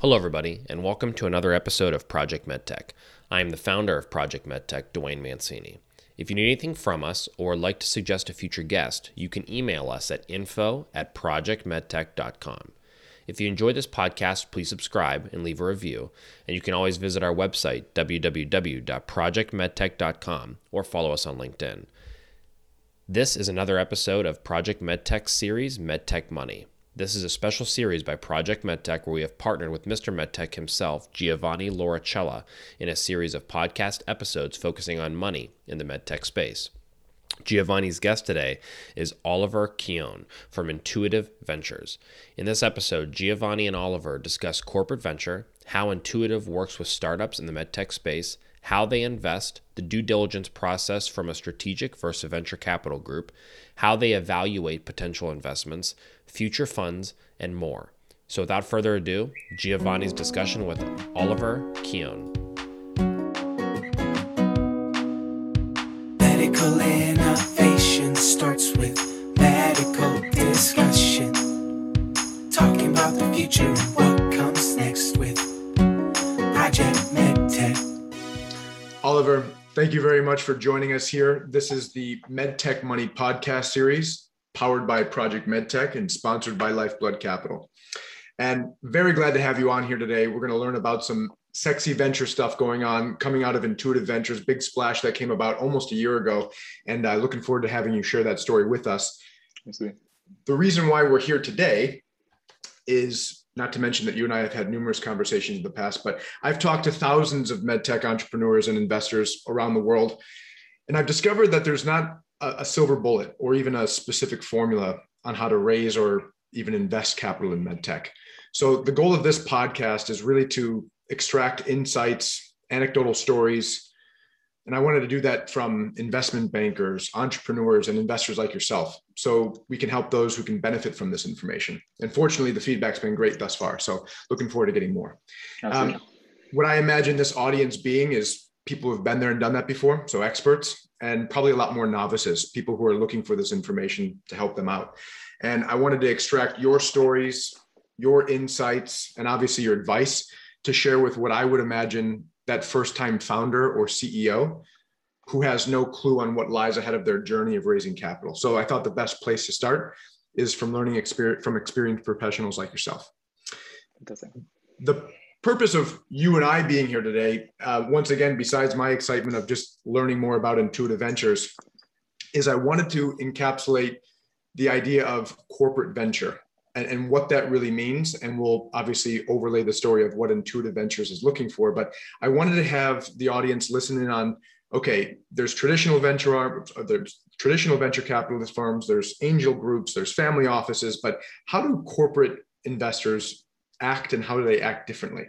Hello, everybody, and welcome to another episode of Project MedTech. I am the founder of Project MedTech, Duane Mancini. If you need anything from us or would like to suggest a future guest, you can email us at info at projectmedtech.com. If you enjoyed this podcast, please subscribe and leave a review. And you can always visit our website, www.projectmedtech.com, or follow us on LinkedIn. This is another episode of Project MedTech series MedTech Money. This is a special series by Project MedTech where we have partnered with Mr. MedTech himself, Giovanni Lauricella, in a series of podcast episodes focusing on money in the MedTech space. Giovanni's guest today is Oliver Keown from Intuitive Ventures. In this episode, Giovanni and Oliver discuss corporate venture, how Intuitive works with startups in the medtech space, how they invest, the due diligence process from a strategic versus a venture capital group, how they evaluate potential investments, future funds, and more. So, without further ado, Giovanni's discussion with Oliver Keown. Medical innovation starts with medical discussion. Talking about the future and what comes next with Project MedTech. Oliver, thank you very much for joining us here. This is the MedTech Money podcast series powered by Project MedTech and sponsored by Lifeblood Capital. And very glad to have you on here today. We're going to learn about some sexy venture stuff going on coming out of Intuitive Ventures, big splash that came about almost a year ago. And uh, looking forward to having you share that story with us. The reason why we're here today is not to mention that you and I have had numerous conversations in the past, but I've talked to thousands of medtech entrepreneurs and investors around the world. And I've discovered that there's not a, a silver bullet or even a specific formula on how to raise or even invest capital in medtech. So the goal of this podcast is really to extract insights, anecdotal stories. And I wanted to do that from investment bankers, entrepreneurs, and investors like yourself. So we can help those who can benefit from this information. And fortunately, the feedback's been great thus far. So looking forward to getting more. Um, what I imagine this audience being is people who've been there and done that before. So experts and probably a lot more novices, people who are looking for this information to help them out. And I wanted to extract your stories, your insights, and obviously your advice to share with what I would imagine that first time founder or CEO who has no clue on what lies ahead of their journey of raising capital. So I thought the best place to start is from learning experience from experienced professionals like yourself. The purpose of you and I being here today, uh, once again, besides my excitement of just learning more about Intuitive Ventures, is I wanted to encapsulate the idea of corporate venture and, and what that really means. And we'll obviously overlay the story of what Intuitive Ventures is looking for. But I wanted to have the audience listening on okay, there's traditional venture arms, uh, there's traditional venture capitalist firms, there's angel groups, there's family offices, but how do corporate investors act and how do they act differently?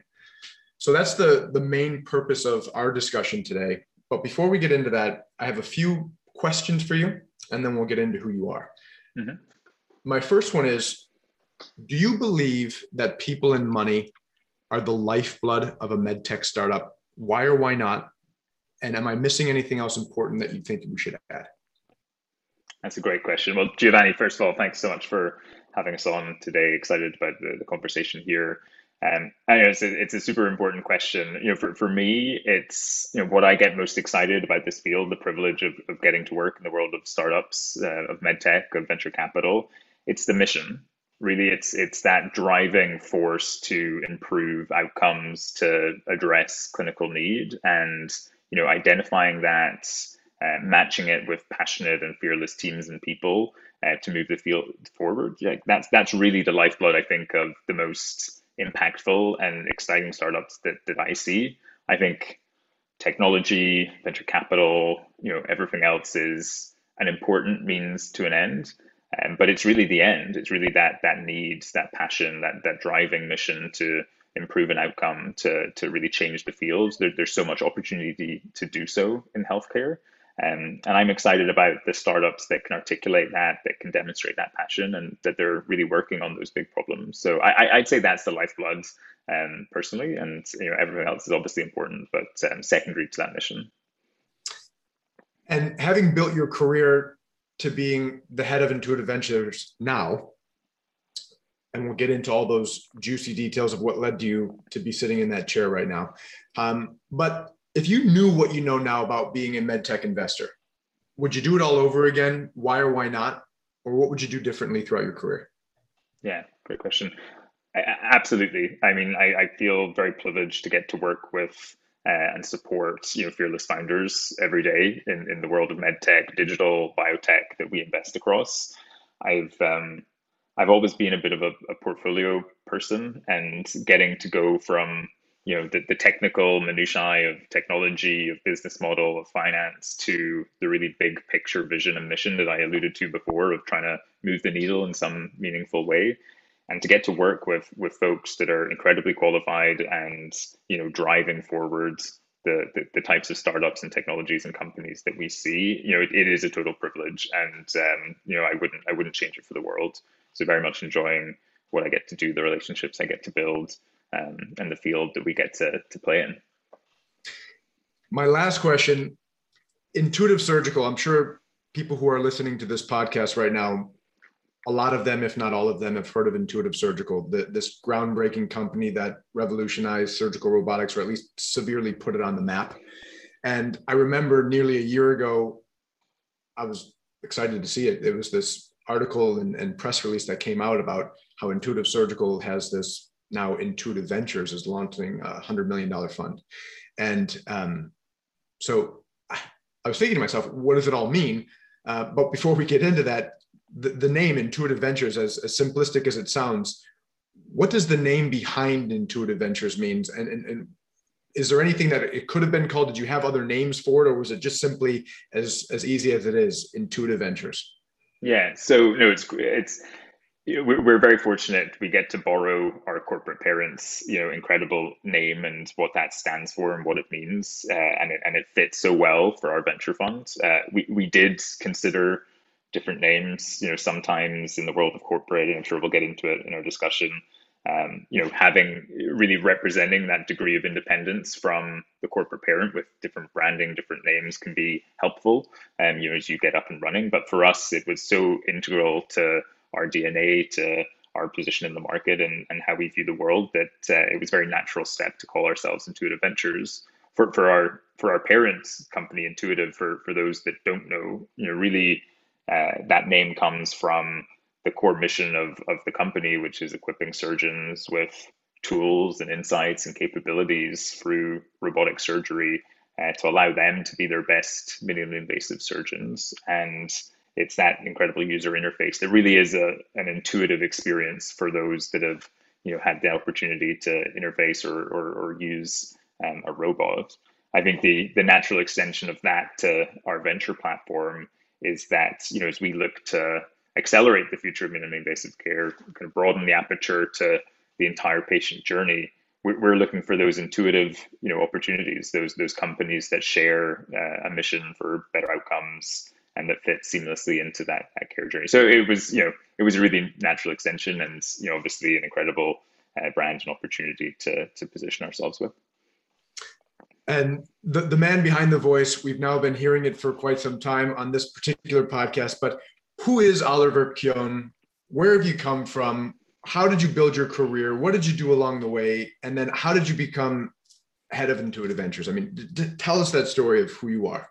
So that's the, the main purpose of our discussion today. But before we get into that, I have a few questions for you, and then we'll get into who you are. Mm-hmm. My first one is do you believe that people and money are the lifeblood of a med tech startup? Why or why not? And am I missing anything else important that you think we should add? That's a great question. Well, Giovanni, first of all, thanks so much for having us on today. Excited about the, the conversation here. Um, it's a, it's a super important question. You know, for, for me, it's you know what I get most excited about this field, the privilege of, of getting to work in the world of startups, uh, of medtech, of venture capital. It's the mission really it's it's that driving force to improve outcomes to address clinical need and you know identifying that uh, matching it with passionate and fearless teams and people uh, to move the field forward like that's that's really the lifeblood i think of the most impactful and exciting startups that, that i see i think technology venture capital you know everything else is an important means to an end um, but it's really the end. It's really that that need, that passion, that that driving mission to improve an outcome, to to really change the field. There, there's so much opportunity to do so in healthcare. Um, and I'm excited about the startups that can articulate that, that can demonstrate that passion, and that they're really working on those big problems. So I, would say that's the lifeblood, um, personally, and you know everything else is obviously important, but um, secondary to that mission. And having built your career to being the head of Intuitive Ventures now, and we'll get into all those juicy details of what led you to be sitting in that chair right now. Um, but if you knew what you know now about being a medtech investor, would you do it all over again? Why or why not? Or what would you do differently throughout your career? Yeah, great question. I, absolutely. I mean, I, I, feel very privileged to get to work with uh, and support you know fearless founders every day in, in the world of medtech, digital, biotech that we invest across. I've um, I've always been a bit of a, a portfolio person, and getting to go from you know the, the technical minutiae of technology of business model of finance to the really big picture vision and mission that i alluded to before of trying to move the needle in some meaningful way. And to get to work with with folks that are incredibly qualified and you know driving forward the, the, the types of startups and technologies and companies that we see you know it, it is a total privilege. And um, you know i wouldn't i wouldn't change it for the world. So very much enjoying what i get to do the relationships i get to build um, and the field that we get to, to play in. My last question Intuitive Surgical, I'm sure people who are listening to this podcast right now, a lot of them, if not all of them, have heard of Intuitive Surgical, the, this groundbreaking company that revolutionized surgical robotics, or at least severely put it on the map. And I remember nearly a year ago, I was excited to see it. It was this article and, and press release that came out about how Intuitive Surgical has this now Intuitive Ventures is launching a hundred million dollar fund, and um, so I was thinking to myself, what does it all mean? Uh, but before we get into that, the, the name Intuitive Ventures, as, as simplistic as it sounds, what does the name behind Intuitive Ventures means, and, and, and is there anything that it could have been called? Did you have other names for it, or was it just simply as as easy as it is, Intuitive Ventures? Yeah, so no, it's it's we're very fortunate we get to borrow our corporate parents you know incredible name and what that stands for and what it means uh, and it and it fits so well for our venture fund. Uh, we we did consider different names you know sometimes in the world of corporate and i'm sure we'll get into it in our discussion. Um, you know having really representing that degree of independence from the corporate parent with different branding different names can be helpful um, you know as you get up and running. But for us it was so integral to our DNA to our position in the market and, and how we view the world that uh, it was a very natural step to call ourselves Intuitive Ventures. For, for our for our parent company Intuitive, for, for those that don't know, you know, really uh, that name comes from the core mission of, of the company, which is equipping surgeons with tools and insights and capabilities through robotic surgery uh, to allow them to be their best minimally invasive surgeons. And it's that incredible user interface that really is a, an intuitive experience for those that have you know had the opportunity to interface or, or, or use um, a robot. I think the the natural extension of that to our venture platform is that you know as we look to accelerate the future of minimally invasive care, kind of broaden the aperture to the entire patient journey. We're, looking for those intuitive, you know, opportunities, those those companies that share uh, a mission for better outcomes, and that fits seamlessly into that, that care journey. So it was, you know, it was a really natural extension and, you know, obviously an incredible uh, brand and opportunity to, to position ourselves with. And the, the man behind the voice, we've now been hearing it for quite some time on this particular podcast, but who is Oliver Keown? Where have you come from? How did you build your career? What did you do along the way? And then how did you become head of Intuitive Ventures? I mean, d- tell us that story of who you are.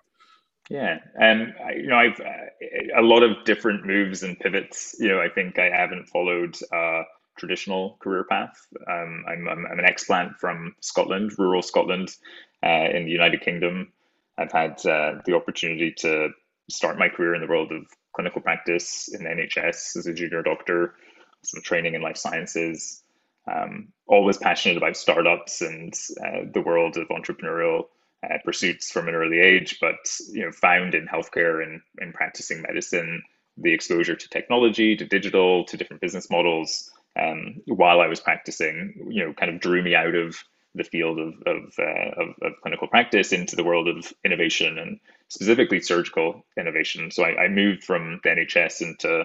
Yeah, and you know, I've uh, a lot of different moves and pivots. You know, I think I haven't followed a traditional career path. Um, I'm, I'm, I'm an explant from Scotland, rural Scotland, uh, in the United Kingdom. I've had uh, the opportunity to start my career in the world of clinical practice in NHS as a junior doctor, some training in life sciences. Um, always passionate about startups and uh, the world of entrepreneurial uh, pursuits from an early age, but you know, found in healthcare and, and practicing medicine, the exposure to technology, to digital, to different business models, um, while I was practicing, you know, kind of drew me out of the field of of, uh, of, of, clinical practice into the world of innovation and specifically surgical innovation. So I, I moved from the NHS into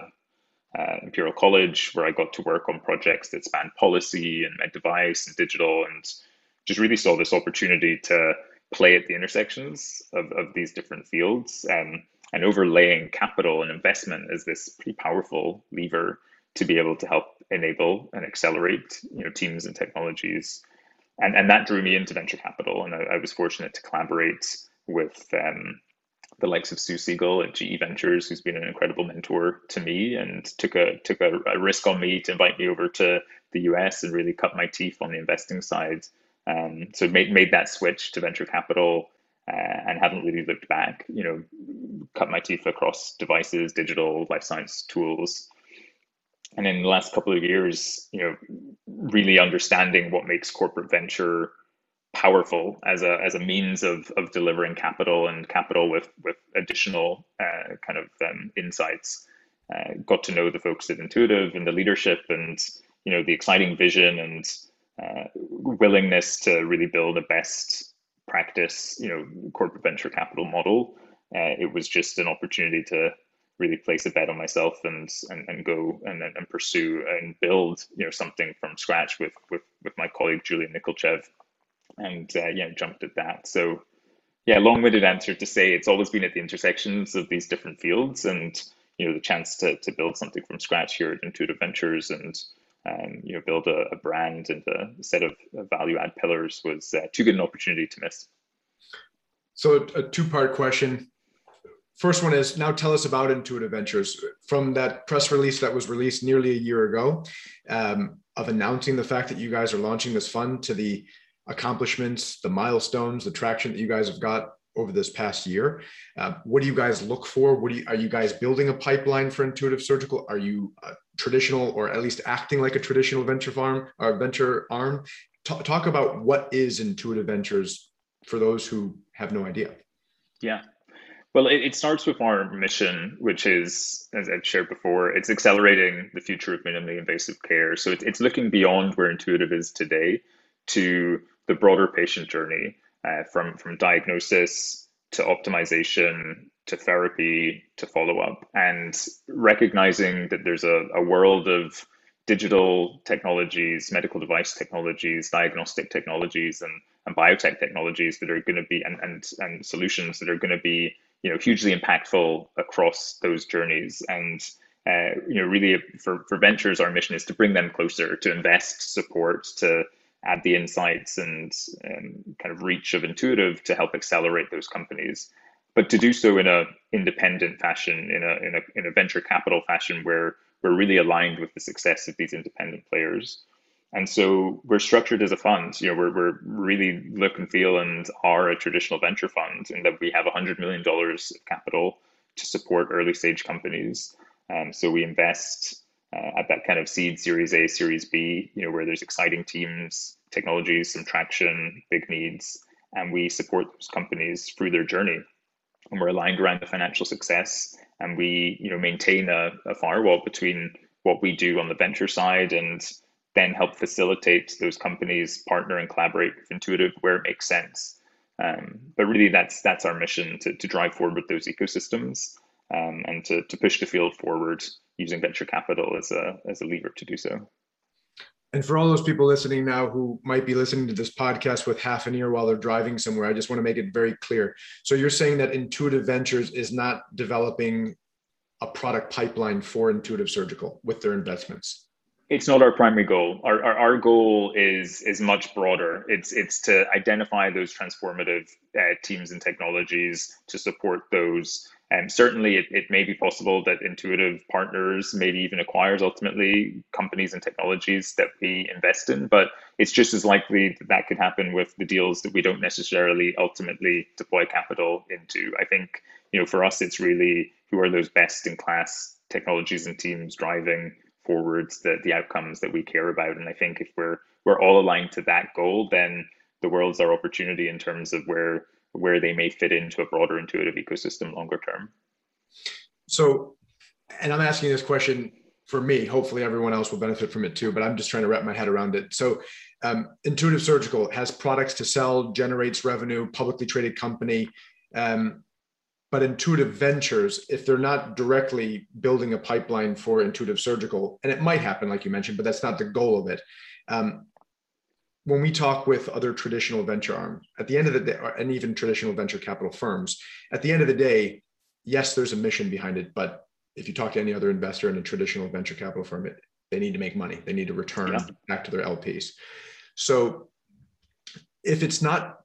uh, Imperial College, where I got to work on projects that span policy and med device and digital, and just really saw this opportunity to play at the intersections of, of these different fields. Um, and overlaying capital and investment is this pretty powerful lever to be able to help enable and accelerate you know teams and technologies. And and that drew me into venture capital. And i, I was fortunate to collaborate with um, the likes of Sue Siegel at GE Ventures, who's been an incredible mentor to me and took a took a, a, risk on me to invite me over to the US and really cut my teeth on the investing side. Um, so made made that switch to venture capital uh, and haven't really looked back. You know, cut my teeth across devices, digital, life science tools, and in the last couple of years, you know, really understanding what makes corporate venture powerful as a as a means of of delivering capital and capital with with additional uh, kind of um, insights. Uh, got to know the folks at Intuitive and the leadership, and you know the exciting vision and uh, willingness to really build a best practice, you know, corporate venture capital model. Uh, it was just an opportunity to really place a bet on myself and and, and go and, and pursue and build you know something from scratch with with with my colleague Julian Nikolchev and uh, yeah, jumped at that. So yeah, long-winded answer to say it's always been at the intersections of these different fields, and you know the chance to to build something from scratch here at Intuitive Ventures and um, you know build a, a, brand and a set of value add pillars was uh, too good an opportunity to miss. So a two-part question. First one is now tell us about Intuitive Ventures from that press release that was released nearly a year ago um, of announcing the fact that you guys are launching this fund to the accomplishments, the milestones, the traction that you guys have got over this past year. Uh, what do you guys look for? What you, are you guys building a pipeline for Intuitive Surgical? Are you traditional or at least acting like a traditional venture farm or venture arm? Talk, talk about what is Intuitive Ventures for those who have no idea. Yeah. Well, it, it starts with our mission, which is, as I've shared before, it's accelerating the future of minimally invasive care. So it, it's looking beyond where Intuitive is today to the broader patient journey uh, from, from diagnosis to optimization to therapy to follow up and recognizing that there's a, a world of digital technologies, medical device technologies, diagnostic technologies, and, and biotech technologies that are going to be and, and, and solutions that are going to be you know hugely impactful across those journeys. And uh, you know really for, for ventures, our mission is to bring them closer, to invest support, to add the insights and um, kind of reach of Intuitive to help accelerate those companies, but to do so in a independent fashion, in a in a in a venture capital fashion where we're really aligned with the success of these independent players. And so we're structured as a fund. You know, we're, we're really look and feel and are a traditional venture fund in that we have $100 million of capital to support early stage companies. Um, so we invest uh, at that kind of seed series A, series B, you know, where there's exciting teams, technologies, some traction, big needs, and we support those companies through their journey. And we're aligned around the financial success, and we, you know, maintain a, a firewall between what we do on the venture side and then help facilitate those companies partner and collaborate with Intuitive where it makes sense. Um, but really, that's that's our mission to, to drive forward with those ecosystems um, and to, to push the field forward using venture capital as a as a lever to do so. And for all those people listening now who might be listening to this podcast with half an ear while they're driving somewhere, I just want to make it very clear. So you're saying that Intuitive Ventures is not developing a product pipeline for Intuitive Surgical with their investments. It's not our primary goal. Our, our, our goal is is much broader. It's it's to identify those transformative uh, teams and technologies to support those um, certainly, it, it may be possible that Intuitive partners, maybe even acquires ultimately companies and technologies that we invest in, but it's just as likely that that could happen with the deals that we don't necessarily ultimately deploy capital into. I think, you know, for us, it's really who are those best in class technologies and teams driving forwards the, the outcomes that we care about. And I think if we're we're all aligned to that goal, then the world's our opportunity in terms of where where they may fit into a broader intuitive ecosystem longer term. So, and I'm asking this question for me. Hopefully, everyone else will benefit from it too. But I'm just trying to wrap my head around it. So, um, Intuitive Surgical has products to sell, generates revenue, publicly traded company. Um, but Intuitive Ventures, if they're not directly building a pipeline for Intuitive Surgical, and it might happen, like you mentioned, but that's not the goal of it. Um, when we talk with other traditional venture arms, at the end of the day, and even traditional venture capital firms, at the end of the day, yes, there's a mission behind it, but if you talk to any other investor in a traditional venture capital firm, it, they need to make money. They need to return yeah. back to their LPs. So if it's not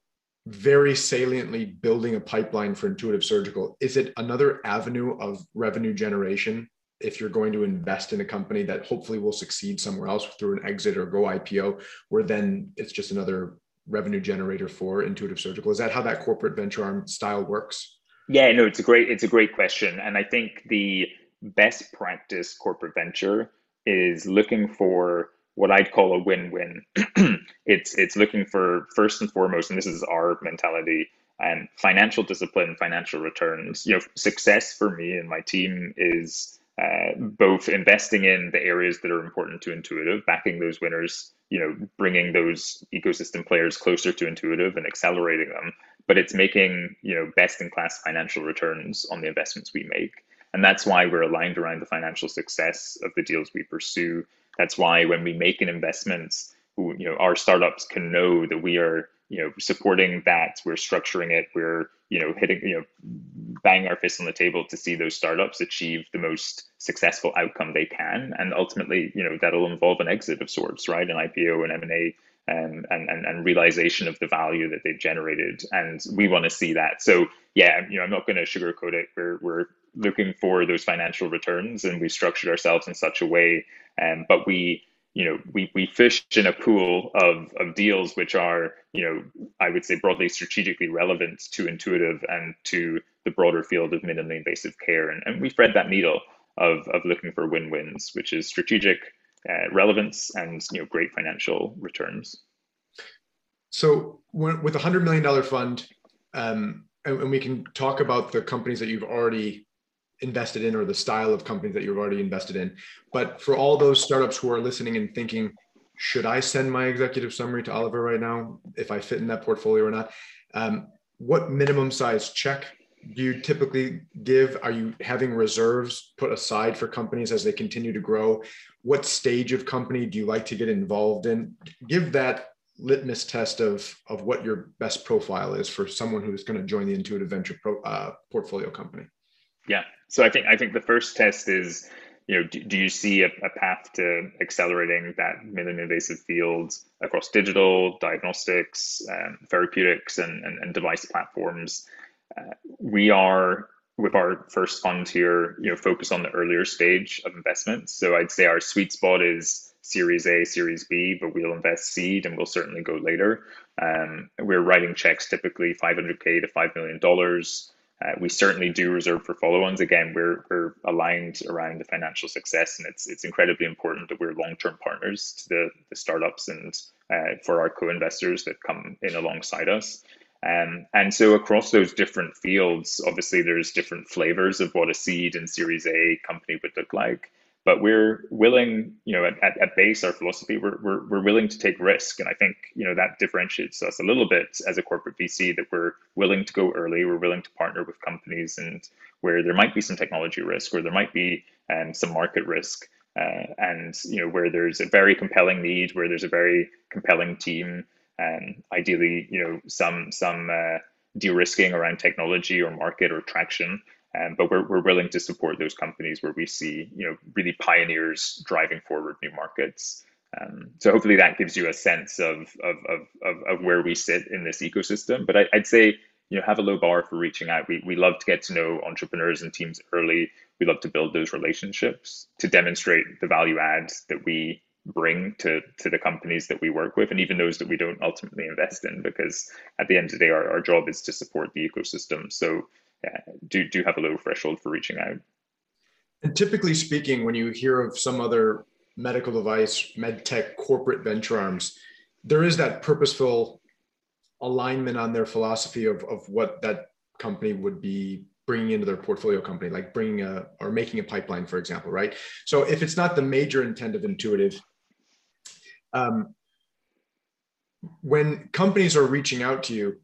very saliently building a pipeline for intuitive surgical, is it another avenue of revenue generation if you're going to invest in a company that hopefully will succeed somewhere else through an exit or go IPO, where then it's just another revenue generator for intuitive surgical? Is that how that corporate venture arm style works? Yeah, no, it's a great it's a great question, and I think the best practice corporate venture is looking for what I'd call a win-win. it's it's looking for first and foremost, and this is our mentality, and financial discipline, financial returns. You know, success for me and my team is uh, both investing in the areas that are important to Intuitive, backing those winners, you know, bringing those ecosystem players closer to Intuitive and accelerating them. But it's making you know best in class financial returns on the investments we make. And that's why we're aligned around the financial success of the deals we pursue. That's why when we make an investment, you know, our startups can know that we are, you know, supporting that, we're structuring it, we're, you know, hitting, you know, bang our fists on the table to see those startups achieve the most successful outcome they can. And ultimately, you know, that'll involve an exit of sorts, right? An IPO, an M&A, um, and, and, and realization of the value that they've generated. And we want to see that. So yeah, you know, I'm not going to sugarcoat it. We're, we're looking for those financial returns and we structured ourselves in such a way um, but we you know we, we fish in a pool of, of deals which are you know i would say broadly strategically relevant to intuitive and to the broader field of minimally invasive care. And, and we thread that needle of, of looking for win-wins which is strategic uh, relevance and you know great financial returns. So when, with a hundred million dollar fund um, and, and we can talk about the companies that you've already invested in or the style of companies that you've already invested in. But for all those startups who are listening and thinking, should I send my executive summary to Oliver right now if I fit in that portfolio or not? Um, what minimum size check do you typically give? Are you having reserves put aside for companies as they continue to grow? What stage of company do you like to get involved in? Give that litmus test of of what your best profile is for someone who is going to join the intuitive venture pro, uh, portfolio company yeah so I think I think the first test is, you know, do, do you see a, a, path to accelerating that minimally invasive field across digital diagnostics, um, therapeutics, and, and, and, device platforms? Uh, we are with our first fund here, you know, focus on the earlier stage of investment. So I'd say our sweet spot is Series A, Series B, but we'll invest seed and we'll certainly go later. Um, we're writing checks typically 500k to five million dollars. Uh, we certainly do reserve for follow-ons. Again, we're, we're aligned around the financial success, and it's it's incredibly important that we're long-term partners to the, the startups and uh, for our co-investors that come in alongside us. Um, and so across those different fields, obviously there's different flavors of what a seed and Series A company would look like but we're willing, you know, at, at, at, base, our philosophy, we're, we're, we're willing to take risk. And I think, you know, that differentiates us a little bit as a corporate VC that we're willing to go early, we're willing to partner with companies and where there might be some technology risk, or there might be um, some market risk. Uh, and, you know, where there's a very compelling need, where there's a very compelling team, and um, ideally, you know, some, some uh, de-risking around technology or market or traction. Um, but we're, we're willing to support those companies where we see, you know, really pioneers driving forward new markets. Um, so hopefully that gives you a sense of, of, of, of, of where we sit in this ecosystem. But I, would say, you know, have a low bar for reaching out. We, we love to get to know entrepreneurs and teams early. We love to build those relationships to demonstrate the value adds that we bring to, to the companies that we work with and even those that we don't ultimately invest in because at the end of the day, our, our job is to support the ecosystem. So do do have a low threshold for reaching out. And typically speaking, when you hear of some other medical device, med tech, corporate venture arms, there is that purposeful alignment on their philosophy of, of what that company would be bringing into their portfolio company, like bringing a or making a pipeline, for example, right? So if it's not the major intent of Intuitive, um, when companies are reaching out to you,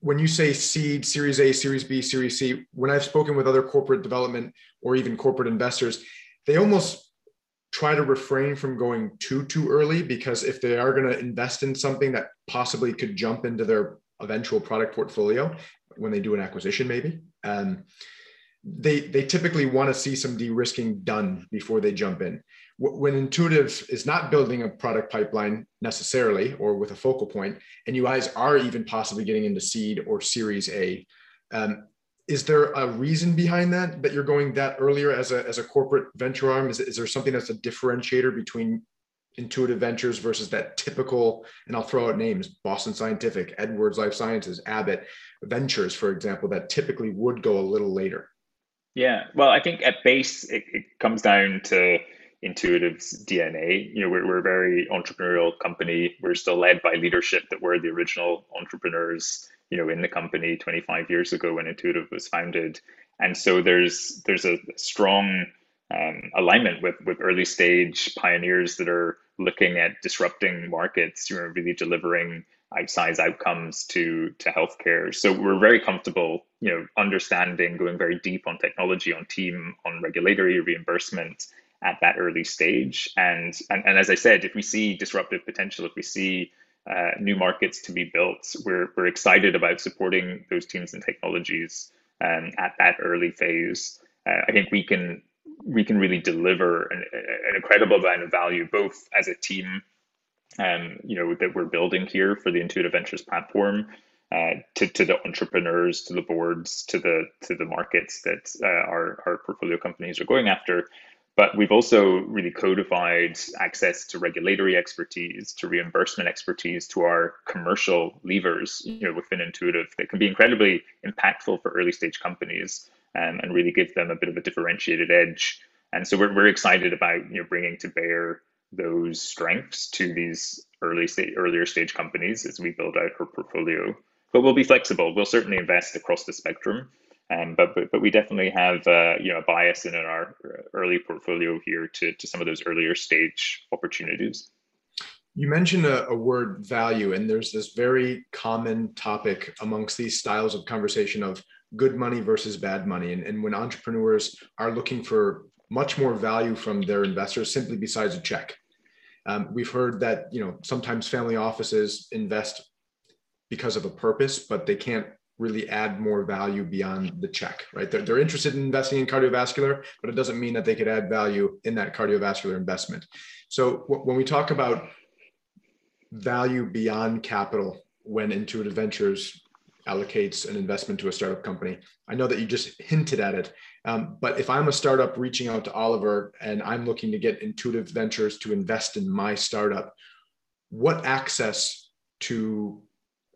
when you say seed, Series A, Series B, Series C, when I've spoken with other corporate development or even corporate investors, they almost try to refrain from going too too early because if they are going to invest in something that possibly could jump into their eventual product portfolio when they do an acquisition, maybe. Um, they they typically want to see some de-risking done before they jump in when intuitive is not building a product pipeline necessarily or with a focal point and you guys are even possibly getting into seed or series a um, is there a reason behind that that you're going that earlier as a, as a corporate venture arm? Is, is there something that's a differentiator between intuitive ventures versus that typical and i'll throw out names boston scientific edwards life sciences abbott ventures for example that typically would go a little later? Yeah well i think at base it, it comes down to intuitive's dna you know we're, we're a very entrepreneurial company. We're still led by leadership that were the original entrepreneurs you know in the company 25 years ago when Intuitive was founded, and so there's there's a strong um, alignment with with early stage pioneers that are looking at disrupting markets, you know, really delivering outsized outcomes to to healthcare. So we're very comfortable, you know, understanding, going very deep on technology, on team, on regulatory reimbursement at that early stage. And and, and as I said, if we see disruptive potential, if we see uh, new markets to be built. We're, we're excited about supporting those teams and technologies um, at that early phase. Uh, I think we can we can really deliver an, an, incredible amount of value both as a team, um, you know, that we're building here for the Intuitive Ventures platform, uh, to, to the entrepreneurs, to the boards, to the to the markets that uh, our, our portfolio companies are going after, but we've also really codified access to regulatory expertise, to reimbursement expertise, to our commercial levers, you know, within Intuitive that can be incredibly impactful for early stage companies um, and really give them a bit of a differentiated edge. And so we're, we're excited about you know bringing to bear those strengths to these early stage, earlier stage companies as we build out our portfolio. But we'll be flexible. We'll certainly invest across the spectrum. Um, but, but but we definitely have uh, you know a bias in in our early portfolio here to to some of those earlier stage opportunities. You mentioned a, a, word value, and there's this very common topic amongst these styles of conversation of good money versus bad money. And, and when entrepreneurs are looking for much more value from their investors simply besides a check. Um, we've heard that you know sometimes family offices invest because of a purpose, but they can't really add more value beyond the check, right? They're, they're interested in investing in cardiovascular, but it doesn't mean that they could add value in that cardiovascular investment. So w- when we talk about value beyond capital, when Intuitive Ventures allocates an investment to a startup company, I know that you just hinted at it. Um, but if I'm a startup reaching out to Oliver and I'm looking to get Intuitive Ventures to invest in my startup, what access to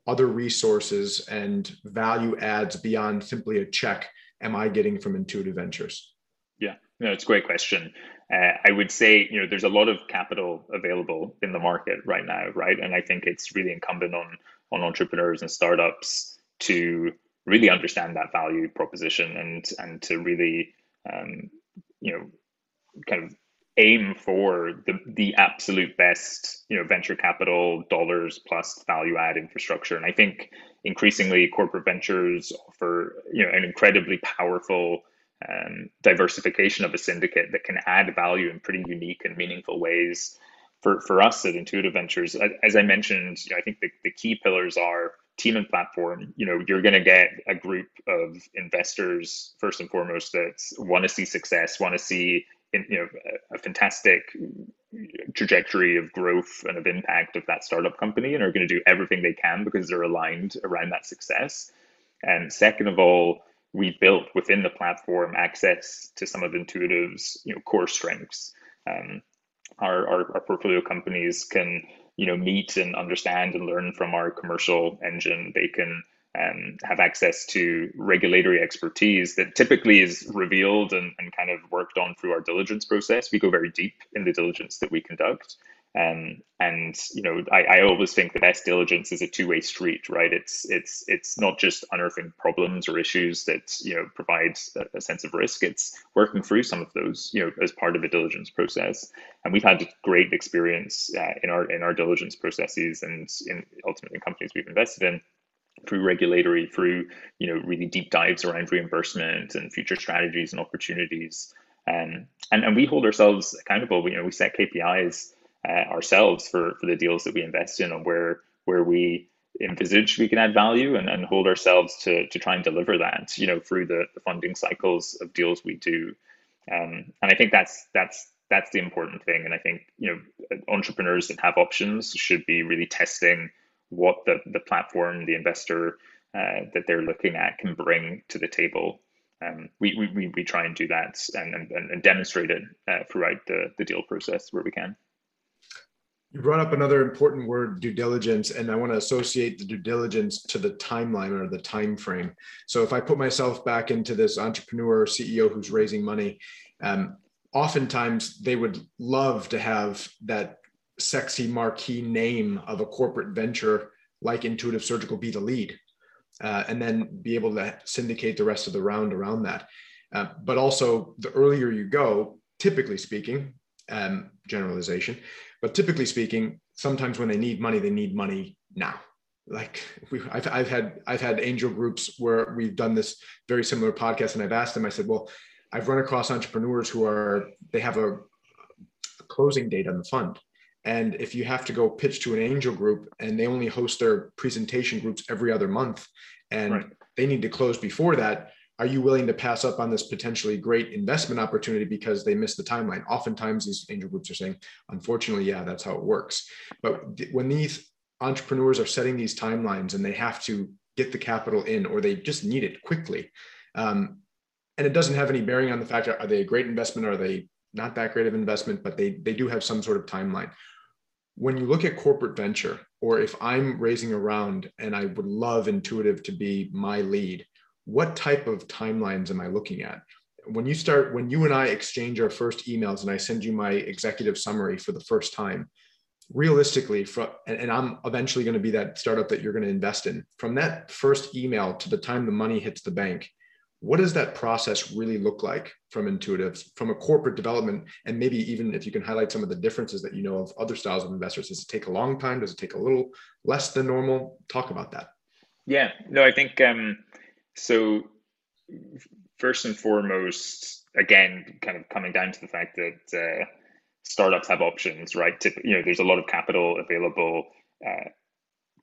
other resources and value adds beyond simply a check am I getting from Intuitive Ventures? Yeah, no, it's a great question. Uh, I would say, you know, there's a lot of capital available in the market right now, right? And I think it's really incumbent on on entrepreneurs and startups to really understand that value proposition and and to really, um, you know, kind of aim for the the absolute best you know venture capital dollars plus value add infrastructure. And i think increasingly corporate ventures offer you know an incredibly powerful um, diversification of a syndicate that can add value in pretty unique and meaningful ways for for us at intuitive ventures. As i mentioned you know, i think the, the key pillars are team and platform. You know you're going to get a group of investors first and foremost that want to see success want to see you know a fantastic trajectory of growth and of impact of that startup company and are going to do everything they can because they're aligned around that success. And second of all we built within the platform access to some of intuitive's you know core strengths. Um, our, our, our portfolio companies can you know meet and understand and learn from our commercial engine. They can um, have access to regulatory expertise that typically is revealed and, and kind of worked on through our diligence process. We go very deep in the diligence that we conduct. Um, and you know, I, I always think the best diligence is a two-way street, right? It's it's it's not just unearthing problems or issues that you know provide a, a sense of risk. It's working through some of those, you know, as part of a diligence process. And we've had great experience uh, in our in our diligence processes and in ultimately companies we've invested in through regulatory, through you know really deep dives around reimbursement and future strategies and opportunities. Um, and and we hold ourselves accountable. We, you know, we set KPIs uh, ourselves for for the deals that we invest in, and where where we envisage we can add value and, and hold ourselves to to try and deliver that you know through the, the funding cycles of deals we do um, and I think that's that's that's the important thing and I think you know entrepreneurs that have options should be really testing what the the platform the investor uh, that they're looking at can bring to the table um, we, we, we try and do that and, and, and demonstrate it uh, throughout the, the deal process where we can. You brought up another important word, due diligence, and I want to associate the due diligence to the timeline or the time frame. So if I put myself back into this entrepreneur CEO who's raising money, um, oftentimes they would love to have that sexy marquee name of a corporate venture like Intuitive Surgical be the lead, uh, and then be able to syndicate the rest of the round around that. Uh, but also, the earlier you go, typically speaking, um, generalization, but typically speaking, sometimes when they need money, they need money now. Like we, I've, I've had I've had angel groups where we've done this very similar podcast, and I've asked them. I said, "Well, I've run across entrepreneurs who are they have a, a closing date on the fund, and if you have to go pitch to an angel group and they only host their presentation groups every other month, and right. they need to close before that, are you willing to pass up on this potentially great investment opportunity because they missed the timeline? Oftentimes, these angel groups are saying, unfortunately, yeah, that's how it works. But when these entrepreneurs are setting these timelines and they have to get the capital in or they just need it quickly, um, and it doesn't have any bearing on the fact are they a great investment? Are they not that great of investment? But they they do have some sort of timeline. When you look at corporate venture, or if I'm raising around and I would love Intuitive to be my lead, what type of timelines am I looking at? When you start, when you and I exchange our first emails and I send you my executive summary for the first time, realistically, from, and, and I'm eventually going to be that startup that you're going to invest in, from that first email to the time the money hits the bank, what does that process really look like from intuitive from a corporate development and maybe even if you can highlight some of the differences that you know of other styles of investors does it take a long time does it take a little less than normal talk about that yeah no i think um, so, first and foremost, again, kind of coming down to the fact that uh, startups have options, right? You know, there's a lot of capital available. Uh,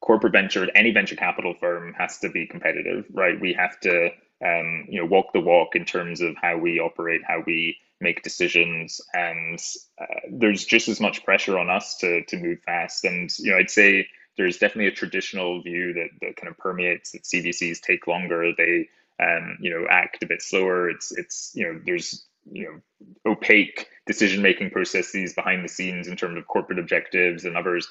corporate venture, any venture capital firm has to be competitive, right? We have to, um, you know, walk the walk in terms of how we operate, how we make decisions, and uh, there's just as much pressure on us to to move fast. And you know, I'd say there's definitely a traditional view that, that kind of permeates that CVCs take longer. They um, you know act a bit slower. It's it's you know there's you know opaque decision making processes behind the scenes in terms of corporate objectives and others.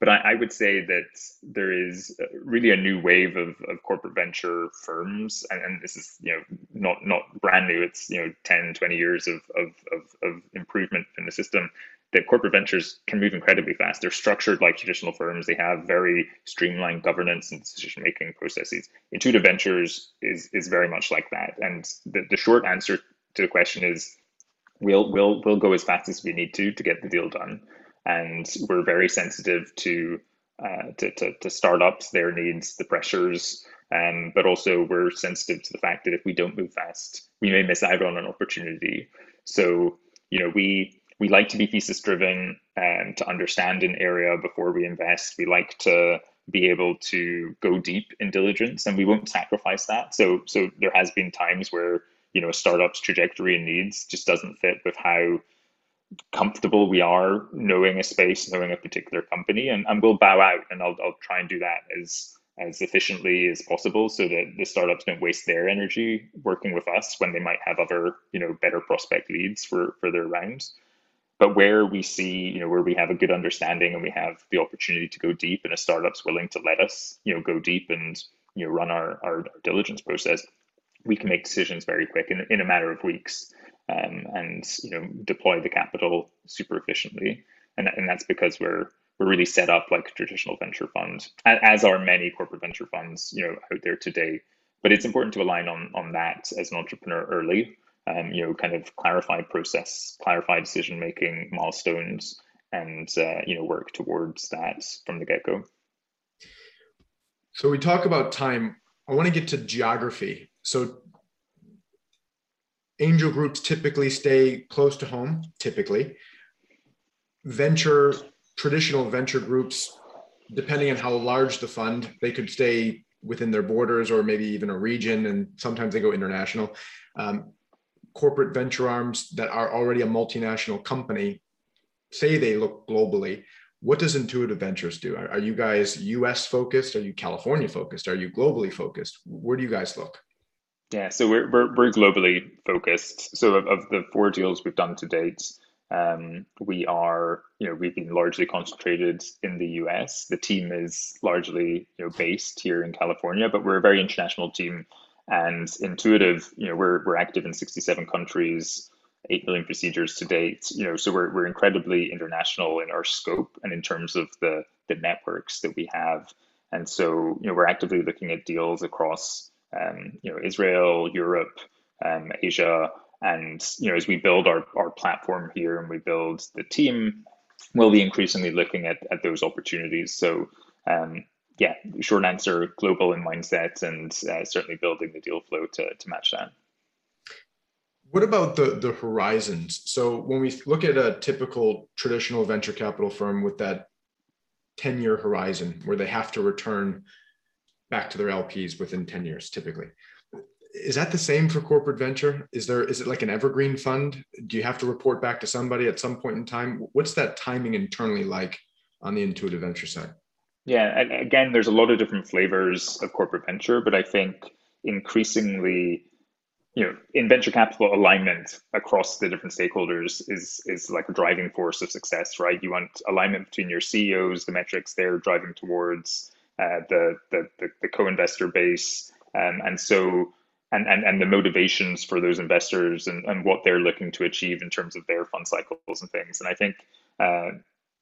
But I, I would say that there is uh, really a new wave of, of corporate venture firms, and, and this is you know not not brand new. It's you know 10, 20 years of, of, of, of improvement in the system that corporate ventures can move incredibly fast. They're structured like traditional firms. They have very streamlined governance and decision making processes. Intuitive Ventures is is very much like that. And the, the short answer to the question is we'll we'll we'll go as fast as we need to to get the deal done. And we're very sensitive to uh, to, to, to startups, their needs, the pressures, um, but also we're sensitive to the fact that if we don't move fast, we may miss out on an opportunity. So, you know, we we like to be thesis driven and to understand an area before we invest. We like to be able to go deep in diligence and we won't sacrifice that. So so there has been times where, you know, a startup's trajectory and needs just doesn't fit with how comfortable we are knowing a space, knowing a particular company, and, and we'll bow out and I'll, I'll try and do that as as efficiently as possible so that the startups don't waste their energy working with us when they might have other, you know, better prospect leads for, for their rounds. But where we see, you know, where we have a good understanding and we have the opportunity to go deep and a startup's willing to let us, you know, go deep and, you know, run our, our, our diligence process, we can make decisions very quick in, in a matter of weeks um, and, you know, deploy the capital super efficiently. And, and that's because we're, we're really set up like a traditional venture fund, as are many corporate venture funds, you know, out there today. But it's important to align on on that as an entrepreneur early, um, you know, kind of clarify process, clarify decision making milestones, and uh, you know, work towards that from the get go. So we talk about time. I want to get to geography. So angel groups typically stay close to home. Typically, venture traditional venture groups depending on how large the fund, they could stay within their borders or maybe even a region, and sometimes they go international. Um, corporate venture arms that are already a multinational company say they look globally. What does Intuitive Ventures do? Are, are you guys US focused? Are you California focused? Are you globally focused? Where do you guys look? Yeah, so we're, we're, we're globally focused. So of, of the four deals we've done to date, um, we are, you know, we've been largely concentrated in the US. The team is largely, you know, based here in California, but we're a very international team. And Intuitive, you know, we're we're active in 67 countries, 8 million procedures to date. You know, so we're we're incredibly international in our scope and in terms of the the networks that we have. And so, you know, we're actively looking at deals across, um, you know, Israel, Europe, um, Asia, and you know, as we build our, our platform here and we build the team, we'll be increasingly looking at, at those opportunities. So um, yeah, short answer, global in mindset and uh, certainly building the deal flow to, to match that. What about the, the horizons? So when we look at a typical traditional venture capital firm with that 10 year horizon where they have to return back to their LPs within 10 years, typically, is that the same for corporate venture? Is there is it like an evergreen fund? Do you have to report back to somebody at some point in time? What's that timing internally like on the intuitive venture side? Yeah, again, there's a lot of different flavors of corporate venture, but I think increasingly, you know, in venture capital, alignment across the different stakeholders is is like a driving force of success, right? You want alignment between your CEOs, the metrics they're driving towards, uh, the, the the the co-investor base, um, and so and, and, and the motivations for those investors and, and what they're looking to achieve in terms of their fund cycles and things. And I think, uh,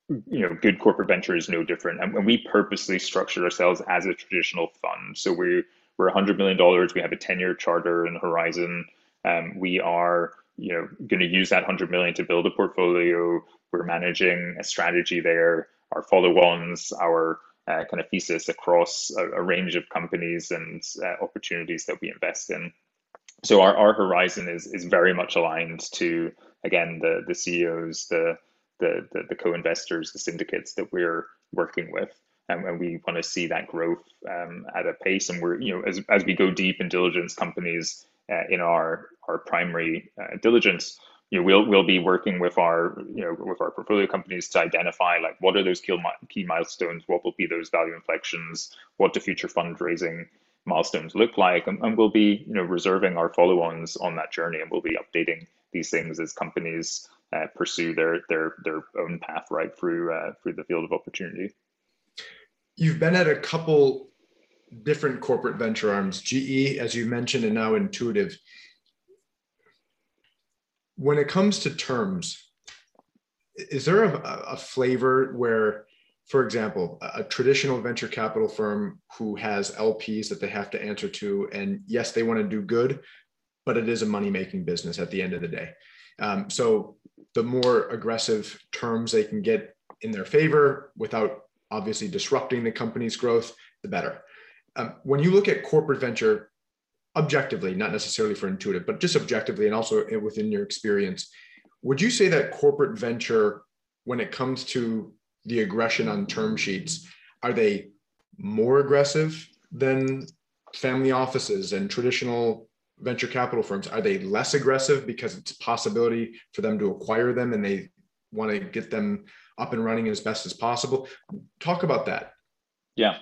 you know, good corporate venture is no different. And, and we purposely structured ourselves as a traditional fund. So we, we're $100 million. We have a 10 year charter in the horizon. Um, we are, you know, going to use that 100 million to build a portfolio. We're managing a strategy there. Our follow-ons, our uh, kind of thesis across a, a range of companies and uh, opportunities that we invest in. So our, our horizon is is very much aligned to again the the CEOs, the the the, the co-investors, the syndicates that we're working with. And, we want to see that growth um, at a pace. And we're, you know, as, as we go deep in diligence companies uh, in our our primary uh, diligence, you know, we'll we'll be working with our you know with our portfolio companies to identify like what are those key key milestones, what will be those value inflections, what do future fundraising milestones look like, and, and we'll be you know reserving our follow-ons on that journey, and we'll be updating these things as companies uh, pursue their their their own path right through uh, through the field of opportunity. You've been at a couple different corporate venture arms, GE, as you mentioned, and now Intuitive when it comes to terms, is there a, a flavor where, for example, a, traditional venture capital firm who has LPs that they have to answer to, and yes, they want to do good, but it is a money making business at the end of the day. Um, so the more aggressive terms they can get in their favor without obviously disrupting the company's growth, the better. Um, when you look at corporate venture, objectively, not necessarily for intuitive, but just objectively and also within your experience, would you say that corporate venture, when it comes to the aggression on term sheets, are they more aggressive than family offices and traditional venture capital firms? Are they less aggressive because it's a possibility for them to acquire them and they want to get them up and running as best as possible? Talk about that. Yeah.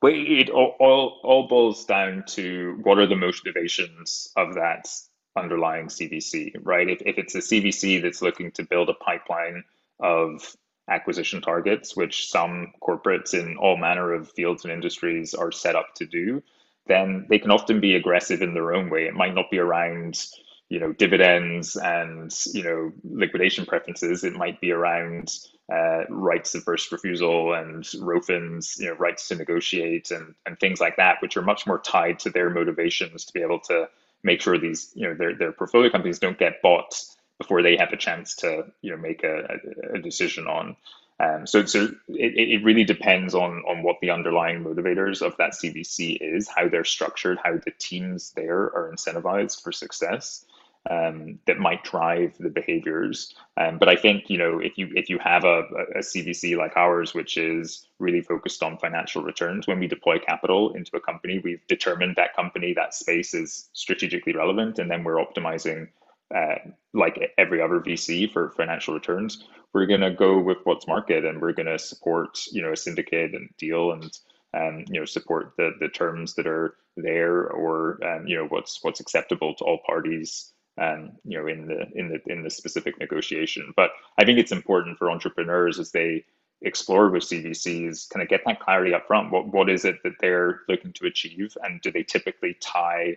But it all, all, all boils down to what are the motivations of that underlying CVC, right? If, if it's a CVC that's looking to build a pipeline of acquisition targets, which some corporates in all manner of fields and industries are set up to do, then they can often be aggressive in their own way. It might not be around, you know, dividends and you know liquidation preferences. It might be around uh, rights of first refusal and ROFNs, you know, rights to negotiate and, and things like that, which are much more tied to their motivations to be able to make sure these, you know, their, their portfolio companies don't get bought before they have a chance to, you know, make a, a, decision on. Um, so so it, it really depends on, on what the underlying motivators of that CVC is, how they're structured, how the teams there are incentivized for success. Um, that might drive the behaviors. Um, but I think you know if you if you have a, a CVC like ours, which is really focused on financial returns, when we deploy capital into a company, we've determined that company that space is strategically relevant, and then we're optimizing uh, like every other VC for financial returns. We're going to go with what's market, and we're going to support you know a syndicate and deal and um, you know support the the terms that are there or um, you know what's what's acceptable to all parties um, you know, in the in the in the specific negotiation. But I think it's important for entrepreneurs as they explore with CVCs, kind of get that clarity up front. What what is it that they're looking to achieve, and do they typically tie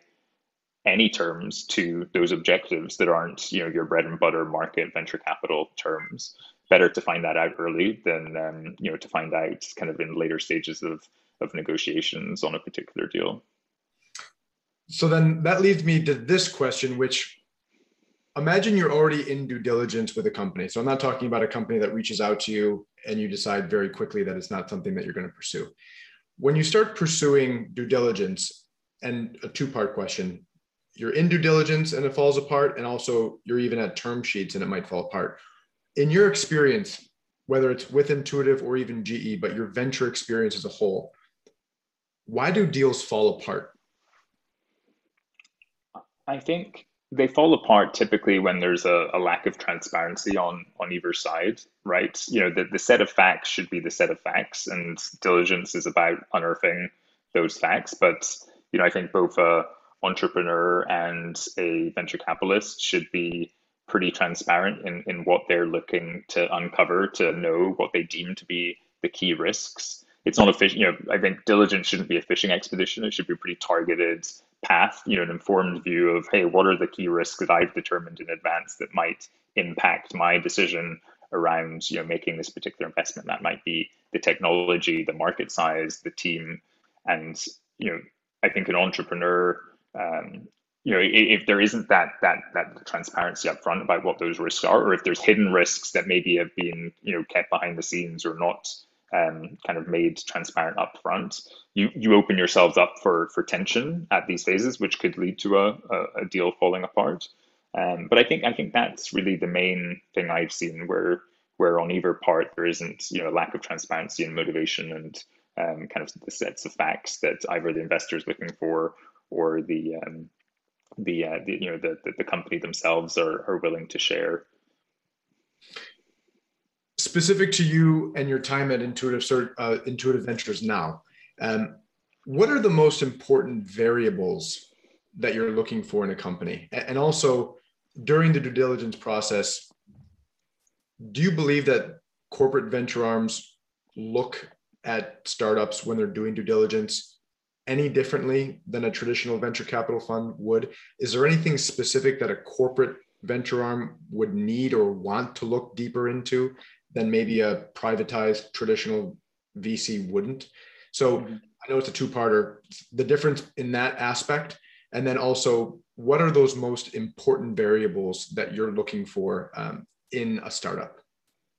any terms to those objectives that aren't you know your bread and butter market venture capital terms? Better to find that out early than um, you know to find out kind of in later stages of of negotiations on a particular deal. So then that leads me to this question, which imagine you're already in due diligence with a company. So I'm not talking about a company that reaches out to you and you decide very quickly that it's not something that you're going to pursue. When you start pursuing due diligence, and a two part question, you're in due diligence and it falls apart, and also you're even at term sheets and it might fall apart. In your experience, whether it's with Intuitive or even GE, but your venture experience as a whole, why do deals fall apart? I think they fall apart typically when there's a, a, lack of transparency on on either side right? You know the, the set of facts should be the set of facts and diligence is about unearthing those facts. But you know i think both a entrepreneur and a venture capitalist should be pretty transparent in, in what they're looking to uncover to know what they deem to be the key risks. It's not a fish you know i think diligence shouldn't be a fishing expedition. It should be pretty targeted path, you know, an informed view of, hey, what are the key risks that I've determined in advance that might impact my decision around, you know, making this particular investment? That might be the technology, the market size, the team, and you know, I think an entrepreneur, um, you know, if, if there isn't that that that transparency up front about what those risks are, or if there's hidden risks that maybe have been, you know, kept behind the scenes or not um, kind of made transparent up front, you, you open yourselves up for, for tension at these phases, which could lead to a, a, a deal falling apart. Um, but I think I think that's really the main thing I've seen where where on either part there isn't you know lack of transparency and motivation and um, kind of the sets of facts that either the investor is looking for or the um, the, uh, the you know the, the, the company themselves are, are willing to share specific to you and your time at Intuitive uh, Intuitive Ventures now, um, what are the most important variables that you're looking for in a company? And also, during the due diligence process, do you believe that corporate venture arms look at startups when they're doing due diligence any differently than a traditional venture capital fund would? Is there anything specific that a corporate venture arm would need or want to look deeper into than maybe a privatized traditional VC wouldn't. So mm-hmm. I know it's a two-parter. The difference in that aspect, and then also what are those most important variables that you're looking for um, in a startup?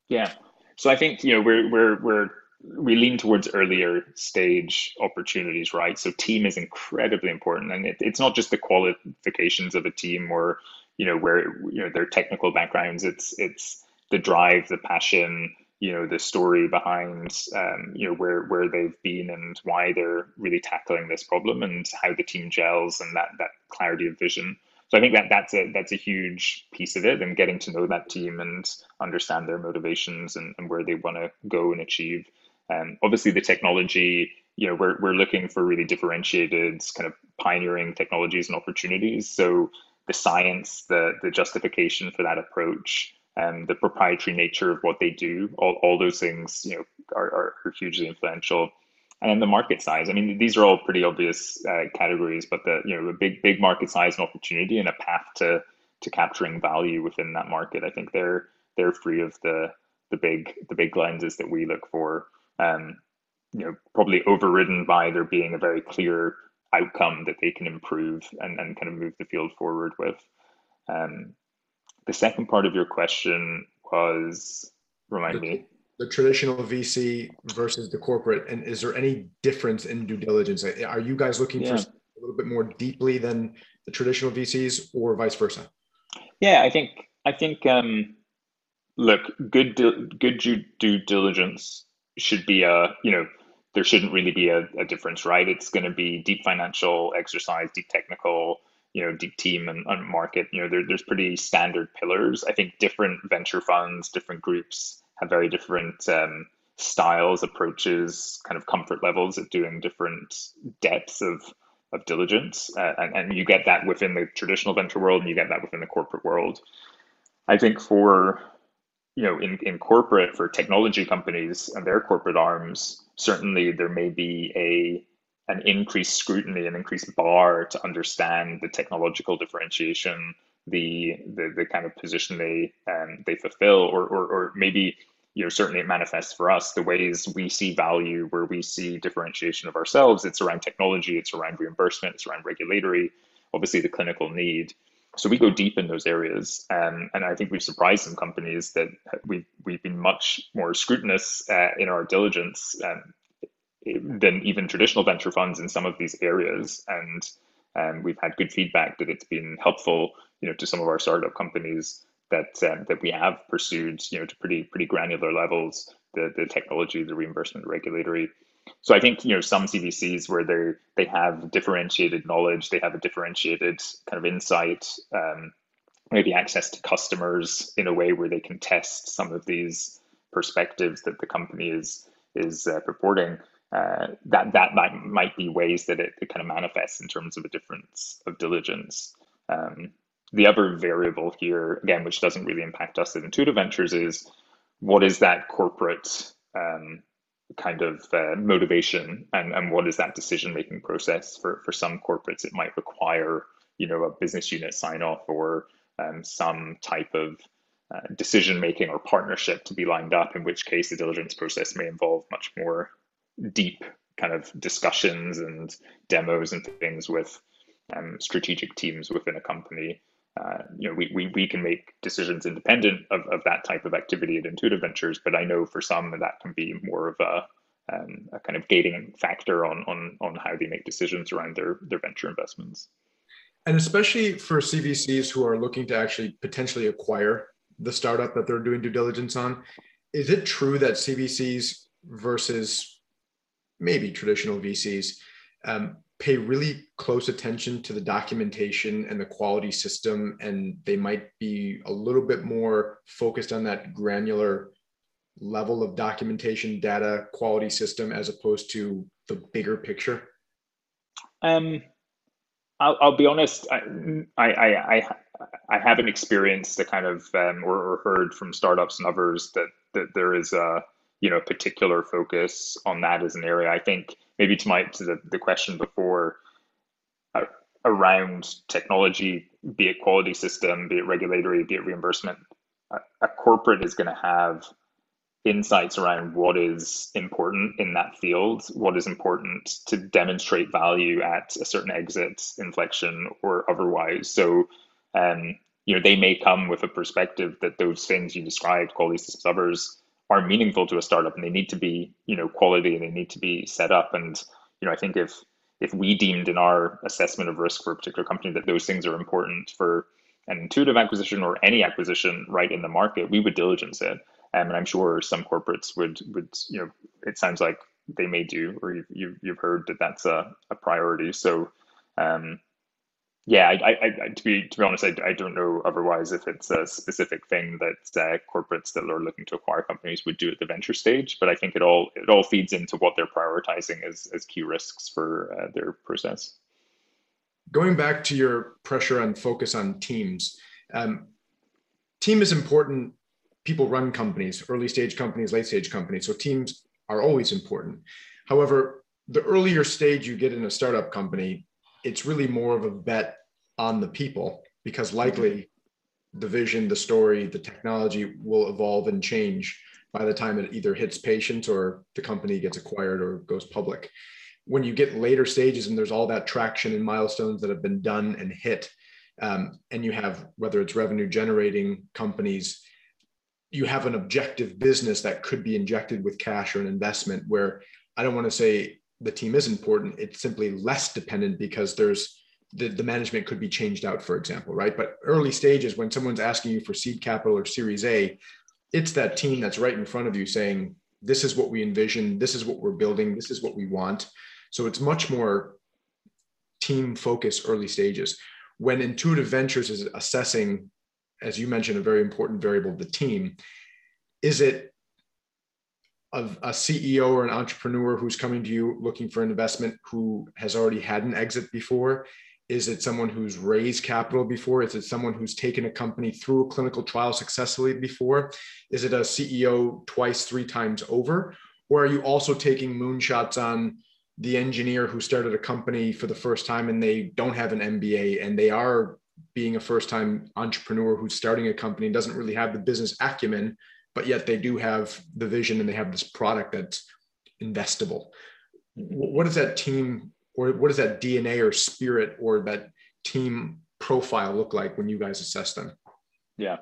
Yeah. So I think you know we're we're we're we lean towards earlier stage opportunities, right? So team is incredibly important, and it, it's not just the qualifications of a team or you know where you know their technical backgrounds. It's it's the drive, the passion, you know, the story behind, um, you know, where where they've been and why they're really tackling this problem and how the team gels and that that clarity of vision. So I think that that's a that's a huge piece of it and getting to know that team and understand their motivations and, and where they want to go and achieve. Um, obviously, the technology, you know, we're we're looking for really differentiated kind of pioneering technologies and opportunities. So the science, the the justification for that approach, um, the proprietary nature of what they do, all, all those things, you know, are, are, hugely influential. And then the market size. I mean, these are all pretty obvious uh, categories, but the you know a big big market size and opportunity and a path to to capturing value within that market. I think they're they're free of the the big the big lenses that we look for. Um, you know, probably overridden by there being a very clear outcome that they can improve and, and kind of move the field forward with. Um, the second part of your question was remind the, me. The traditional VC versus the corporate, and is there any difference in due diligence? Are you guys looking yeah. for a little bit more deeply than the traditional VCs, or vice versa? Yeah, I think I think um, look, good good due, due diligence should be a you know there shouldn't really be a, a difference, right? It's going to be deep financial exercise, deep technical, you know, deep team and, and market. You know, there, there's pretty standard pillars. I think different venture funds, different groups have very different um, styles, approaches, kind of comfort levels at doing different depths of of diligence, uh, and, and you get that within the traditional venture world, and you get that within the corporate world. I think for you know, in, in corporate for technology companies and their corporate arms, certainly there may be a an increased scrutiny, an increased bar to understand the technological differentiation, the the, the kind of position they um, they fulfill, or, or or maybe you know certainly it manifests for us the ways we see value, where we see differentiation of ourselves. It's around technology, it's around reimbursement, it's around regulatory, obviously the clinical need. So we go deep in those areas, um, and I think we've surprised some companies that we've we've been much more scrutinous uh, in our diligence um, than even traditional venture funds in some of these areas, and um, we've had good feedback that it's been helpful, you know, to some of our startup companies that um, that we have pursued, you know, to pretty pretty granular levels the the technology, the reimbursement, regulatory so I think you know some CVCs where they they have differentiated knowledge, they have a differentiated kind of insight, um, maybe access to customers in a way where they can test some of these perspectives that the company is is uh, purporting. Uh, that that might might be ways that it, it kind of manifests in terms of a difference of diligence. Um, the other variable here, again, which doesn't really impact us at Intuitive Ventures, is what is that corporate um, kind of uh, motivation and, and what is that decision making process for for some corporates it might require you know a business unit sign off or um, some type of uh, decision making or partnership to be lined up in which case the diligence process may involve much more deep kind of discussions and demos and things with um, strategic teams within a company uh, you know, we, we, we can make decisions independent of, of that type of activity at Intuitive Ventures, but I know for some that can be more of a, um, a kind of gating factor on, on, on how they make decisions around their, their venture investments. And especially for CVCs who are looking to actually potentially acquire the startup that they're doing due diligence on, is it true that CVCs versus maybe traditional VCs um, pay really close attention to the documentation and the quality system and they might be a little bit more focused on that granular level of documentation data quality system as opposed to the bigger picture. Um i'll, I'll be honest I, I i i haven't experienced the kind of um, or, or heard from startups and others that that there is a you know particular focus on that as an area i think maybe to my to the, the question before uh, around technology, be it quality system, be it regulatory, be it reimbursement, a, a corporate is going to have insights around what is important in that field, what is important to demonstrate value at a certain exit inflection or otherwise. So, um, you know, they may come with a perspective that those things you described, quality systems, others, are meaningful to a startup and they need to be you know quality and they need to be set up. And you know i think if if we deemed in our assessment of risk for a particular company that those things are important for an intuitive acquisition or any acquisition right in the market we would diligence it. Um, and i'm sure some corporates would would you know it sounds like they may do or you've, you've, heard that that's a, a priority. So um, yeah, I, I, I, to be to be honest, I, I don't know otherwise if it's a specific thing that uh, corporates that are looking to acquire companies would do at the venture stage. But I think it all it all feeds into what they're prioritizing as as key risks for uh, their process. Going back to your pressure and focus on teams, um, team is important. People run companies, early stage companies, late stage companies, so teams are always important. However, the earlier stage you get in a startup company, it's really more of a bet on the people because likely the vision, the story, the technology will evolve and change by the time it either hits patients or the company gets acquired or goes public. When you get later stages and there's all that traction and milestones that have been done and hit, um, and you have whether it's revenue generating companies, you have an objective business that could be injected with cash or an investment where I don't want to say the team is important. It's simply less dependent because there's the, the management could be changed out, for example, right? But early stages, when someone's asking you for seed capital or Series A, it's that team that's right in front of you saying, this is what we envision, this is what we're building, this is what we want. So it's much more team focus early stages. When Intuitive Ventures is assessing, as you mentioned, a very important variable, the team, is it a, a, CEO or an entrepreneur who's coming to you looking for an investment who has already had an exit before? Is it someone who's raised capital before? Is it someone who's taken a company through a clinical trial successfully before? Is it a CEO twice, three times over? Or are you also taking moonshots on the engineer who started a company for the first time and they don't have an MBA and they are being a first time entrepreneur who's starting a company and doesn't really have the business acumen, but yet they do have the vision and they have this product that's investable? What does that team or what does that DNA or spirit or that team profile look like when you guys assess them? Yeah.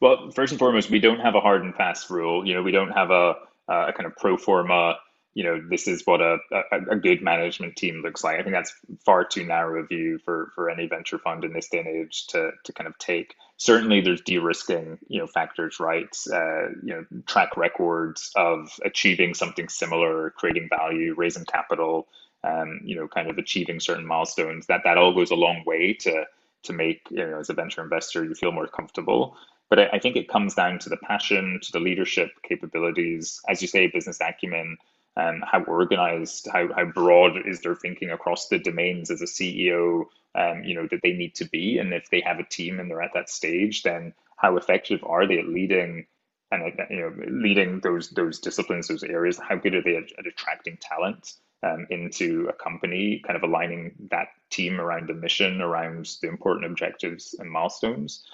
Well, first and foremost, we don't have a hard and fast rule. You know, we don't have a, a kind of pro forma, you know, this is what a, a, a, good management team looks like. I think that's far too narrow a view for, for any venture fund in this day and age to, to kind of take. Certainly there's de-risking, you know, factors, right? Uh, you know, track records of achieving something similar, creating value, raising capital, um, you know, kind of achieving certain milestones, that that all goes a long way to to make, you know, as a venture investor, you feel more comfortable. But I, I think it comes down to the passion, to the leadership capabilities, as you say, business acumen, um, how organized, how, how broad is their thinking across the domains as a CEO, um, you know, that they need to be. And if they have a team and they're at that stage, then how effective are they at leading and you know leading those those disciplines, those areas? How good are they at, at attracting talent? um, into a company, kind of aligning that team around the mission, around the important objectives and milestones.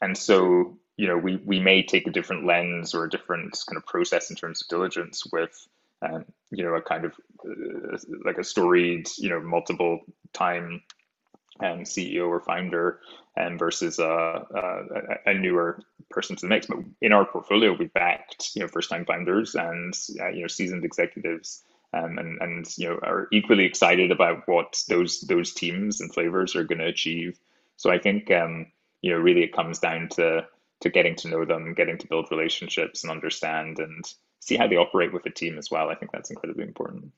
And so, you know, we, we may take a different lens or a different kind of process in terms of diligence with, um, you know, a kind of uh, like a storied, you know, multiple time um, CEO or founder um, versus a, a, a, newer person to the mix. But in our portfolio, we backed, you know, first time founders and, uh, you know, seasoned executives um, and and you know are equally excited about what those those teams and flavors are going to achieve. So I think um, you know really it comes down to to getting to know them, getting to build relationships and understand and see how they operate with a team as well. I think that's incredibly important.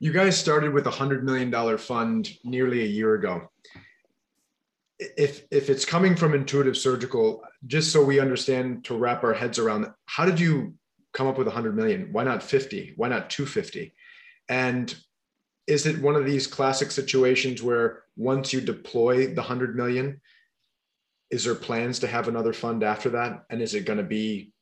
You guys started with a hundred million dollar fund nearly a year ago. If if it's coming from Intuitive Surgical, just so we understand to wrap our heads around, how did you come up with a 100 million why not 50 why not 250 and is it one of these classic situations where once you deploy the 100 million is there plans to have another fund after that and is it going to be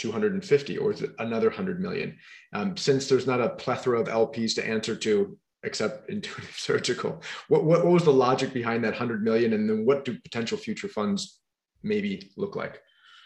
250 or another 100 million um, since there's not a plethora of lps to answer to except intuitive surgical what, what, what was the logic behind that 100 million and then what do potential future funds maybe look like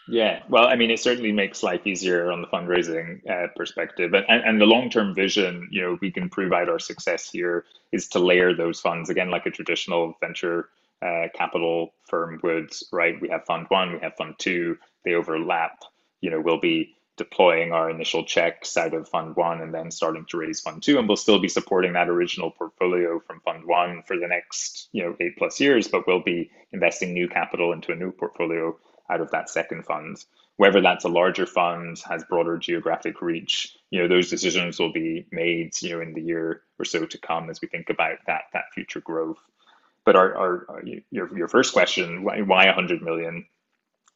yeah, well, I mean, it certainly makes life easier on the fundraising uh, perspective, and, and and the long term vision, you know, we can prove out our success here is to layer those funds again, like a traditional venture uh, capital firm would, right? We have fund one, we have fund two, they overlap. You know, we'll be deploying our initial checks out of fund one and then starting to raise fund two, and we'll still be supporting that original portfolio from fund one for the next, you know, eight plus years, but we'll be investing new capital into a new portfolio out of that second fund. Whether that's a larger fund, has broader geographic reach, you know, those decisions will be made, you know, in the year or so to come as we think about that that future growth. But our, our your your first question, why why 100 million?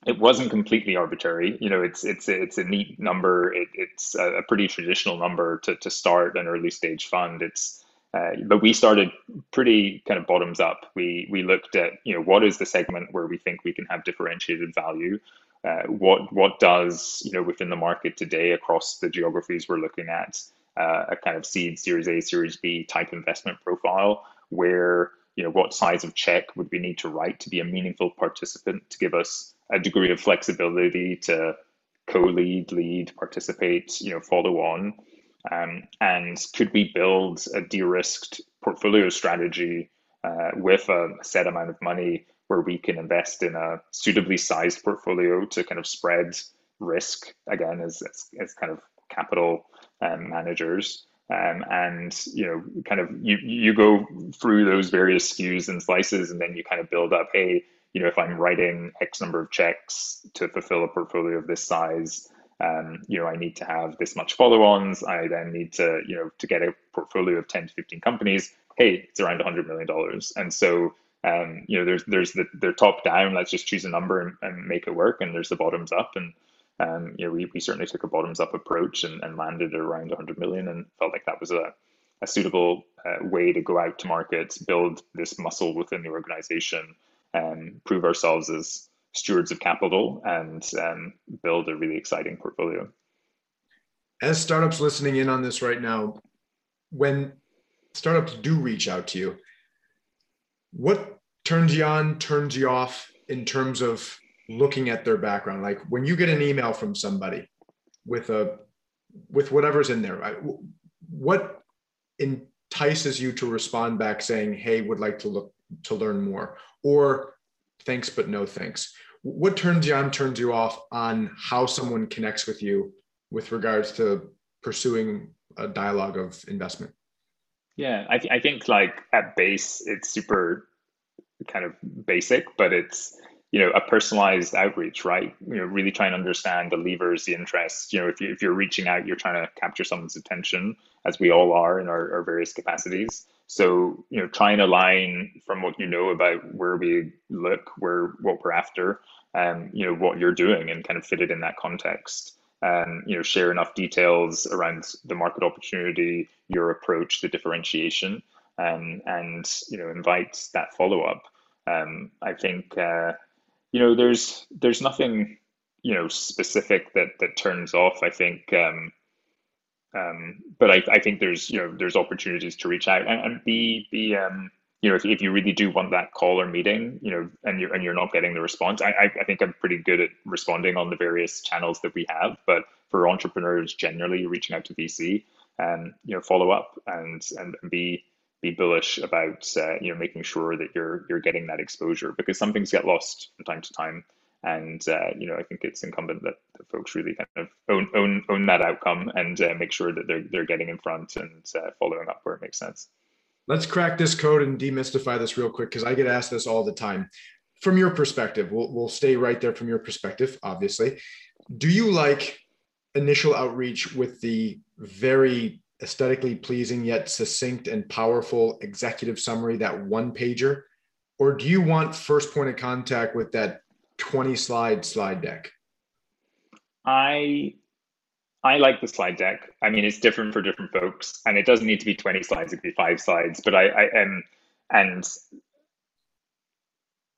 It wasn't completely arbitrary. You know, it's it's it's a neat number. It, it's a pretty traditional number to to start an early stage fund. It's uh, but we started pretty kind of bottoms up. We we looked at you know what is the segment where we think we can have differentiated value. Uh, what what does you know within the market today across the geographies we're looking at uh, a kind of seed Series A Series B type investment profile where you know what size of check would we need to write to be a meaningful participant to give us a degree of flexibility to co-lead, lead, participate, you know, follow on. Um, and could we build a de-risked portfolio strategy uh, with a set amount of money where we can invest in a suitably sized portfolio to kind of spread risk again as, as, as kind of capital um, managers Um, and you know, kind of you you go through those various skews and slices, and then you kind of build up. Hey, you know, if I'm writing X number of checks to fulfill a portfolio of this size, um, you know, I need to have this much follow-ons. I then need to, you know, to get a portfolio of 10 to 15 companies. Hey, it's around 100 million dollars, and so um, you know, there's there's the the top down. Let's just choose a number and, and make it work, and there's the bottoms up, and um, you know, we, we certainly took a bottoms up approach and, and landed around 100 million, and felt like that was a a suitable uh, way to go out to market, build this muscle within the organization, and prove ourselves as stewards of capital, and um, build a really exciting portfolio. As startups listening in on this right now, when startups do reach out to you, what turns you on, turns you off in terms of looking at their background? Like when you get an email from somebody with a with whatever's in there, right? what entices you to respond back saying, "Hey, would like to look to learn more," or "Thanks, but no thanks." What turns you on, turns you off on how someone connects with you with regards to pursuing a dialogue of investment? Yeah, I, th- I think like at base, it's super kind of basic, but it's you know a personalized outreach, right? You know, really trying to understand the levers, the interests. You know, if you if you're reaching out, you're trying to capture someone's attention, as we all are in our, our various capacities. So you know, try and align from what you know about where we look, where what we're after, um, you know what you're doing, and kind of fit it in that context um, you know, share enough details around the market opportunity, your approach, the differentiation, um, and you know, invite that follow up. Um, I think uh, you know, there's there's nothing you know specific that that turns off. I think. Um, um, but I, I think there's you know there's opportunities to reach out and, and be be um, you know, if, if you really do want that call or meeting, you know, and you're and you're not getting the response, I, I think I'm pretty good at responding on the various channels that we have. But for entrepreneurs generally, reaching out to VC, and um, you know, follow up and and be be bullish about uh, you know making sure that you're you're getting that exposure because some things get lost from time to time. And uh, you know, I think it's incumbent that, folks really kind of own own own that outcome and uh, make sure that they're they're getting in front and uh, following up where it makes sense let's crack this code and demystify this real quick because I get asked this all the time. From your perspective, we'll, we'll stay right there from your perspective, obviously. Do you like initial outreach with the very aesthetically pleasing yet succinct and powerful executive summary, that one pager? Or do you want first point of contact with that 20 slide slide deck? I I like the slide deck. I mean, it's different for different folks, and it doesn't need to be 20 slides, it could be five slides. But I, I am, and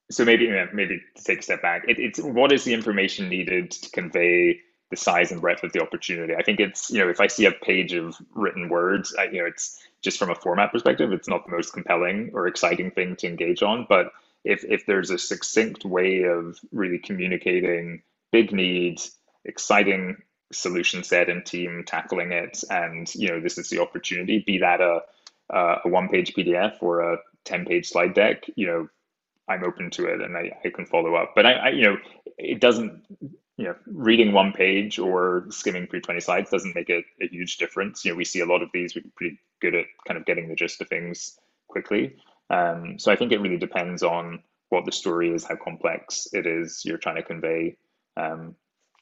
so maybe maybe take a step back, it, it's what is the information needed to convey the size and breadth of the opportunity? I think it's you know if I see a page of written words, I, you know it's just from a format perspective, it's not the most compelling or exciting thing to engage on. But if if there's a succinct way of really communicating big needs, exciting solution set and team tackling it and you know this is the opportunity be that a a one page pdf or a 10 page slide deck you know i'm open to it and i, I can follow up. But I, I you know it doesn't you know reading one page or skimming through 20 slides doesn't make a, a huge difference. You know we see a lot of these we're pretty good at kind of getting the gist of things quickly um, so i think it really depends on what the story is how complex it is you're trying to convey um,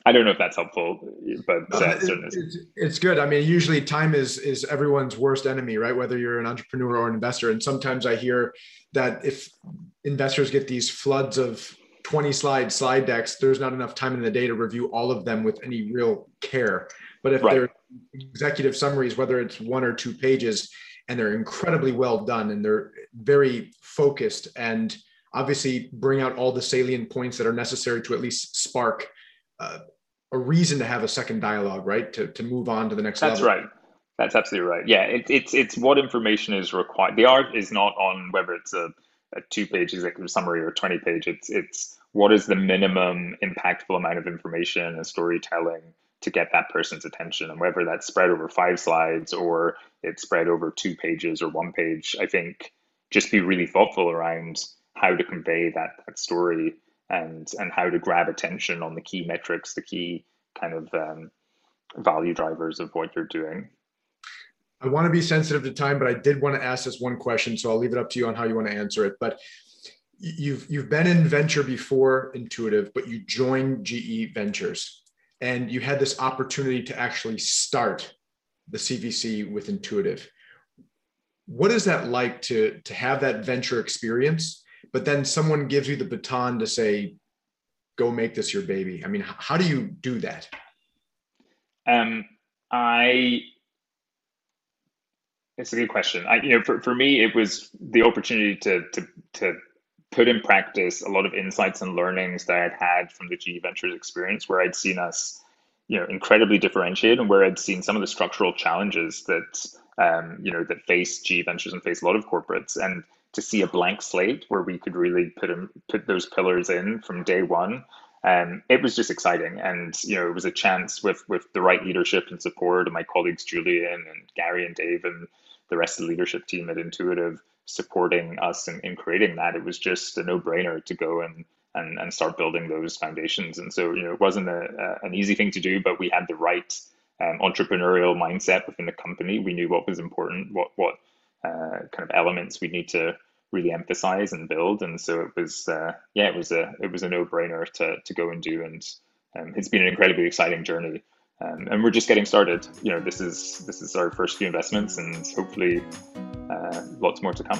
I don't know if that's helpful, but uh, it's, it's, good. I mean, usually time is is everyone's worst enemy, right? Whether you're an entrepreneur or an investor. And sometimes I hear that if investors get these floods of 20 slide slide decks, there's not enough time in the day to review all of them with any real care. But if right. they're executive summaries, whether it's one or two pages, and they're incredibly well done and they're very focused and obviously bring out all the salient points that are necessary to at least spark uh, a reason to have a second dialogue, right? To, to move on to the next That's level. right. That's absolutely right. Yeah, it, it's it's what information is required. The art is not on whether it's a, a two page executive summary or a 20 page. It's it's what is the minimum impactful amount of information and storytelling to get that person's attention and whether that's spread over five slides or it's spread over two pages or one page i think just be really thoughtful around how to convey that, that story and and how to grab attention on the key metrics, the key kind of um, value drivers of what you're doing. I want to be sensitive to time, but I did want to ask this one question, so I'll leave it up to you on how you want to answer it. But you've you've been in venture before Intuitive, but you joined GE Ventures, and you had this opportunity to actually start the CVC with Intuitive. What is that like to to have that venture experience, but then someone gives you the baton to say, "Go make this your baby"? I mean, how do you do that? Um, I it's a good question. I, you know, for, for me, it was the opportunity to to to put in practice a lot of insights and learnings that I'd had from the GE Ventures experience, where I'd seen us, you know, incredibly differentiate, and where I'd seen some of the structural challenges that, um, you know, that face GE Ventures and face a lot of corporates, and to see a blank slate where we could really put in, put those pillars in from day one. Um, it was just exciting, and you know, it was a chance with with the right leadership and support of my colleagues Julian and Gary and Dave and the rest of the leadership team at Intuitive supporting us in, in creating that, it was just a no brainer to go and, and, and start building those foundations. And so, you know, it wasn't a, a, an easy thing to do, but we had the right um, entrepreneurial mindset within the company. We knew what was important, what, what uh, kind of elements we need to really emphasize and build. And so it was, uh, yeah, it was a, it was a no brainer to, to go and do. And um, it's been an incredibly exciting journey. Um, and we're just getting started. You know, this is this is our first few investments, and hopefully, uh, lots more to come.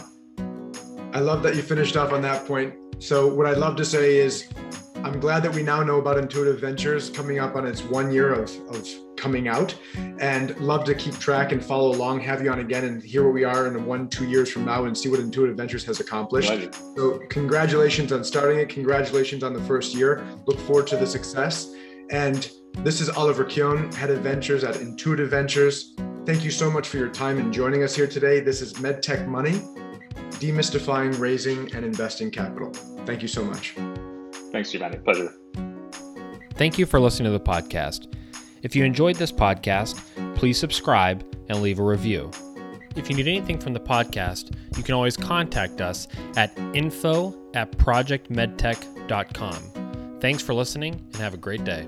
I love that you finished off on that point. So, what I'd love to say is, I'm glad that we now know about Intuitive Ventures coming up on its one year of, of coming out, and love to keep track and follow along. Have you on again and hear where we are in one, two years from now, and see what Intuitive Ventures has accomplished. So, congratulations on starting it. Congratulations on the first year. Look forward to the success. And this is Oliver Keown, Head of Ventures at Intuitive Ventures. Thank you so much for your time and joining us here today. This is MedTech Money, demystifying raising and investing capital. Thank you so much. Thanks, Giovanni. Pleasure. Thank you for listening to the podcast. If you enjoyed this podcast, please subscribe and leave a review. If you need anything from the podcast, you can always contact us at info at projectmedtech.com. Thanks for listening and have a great day.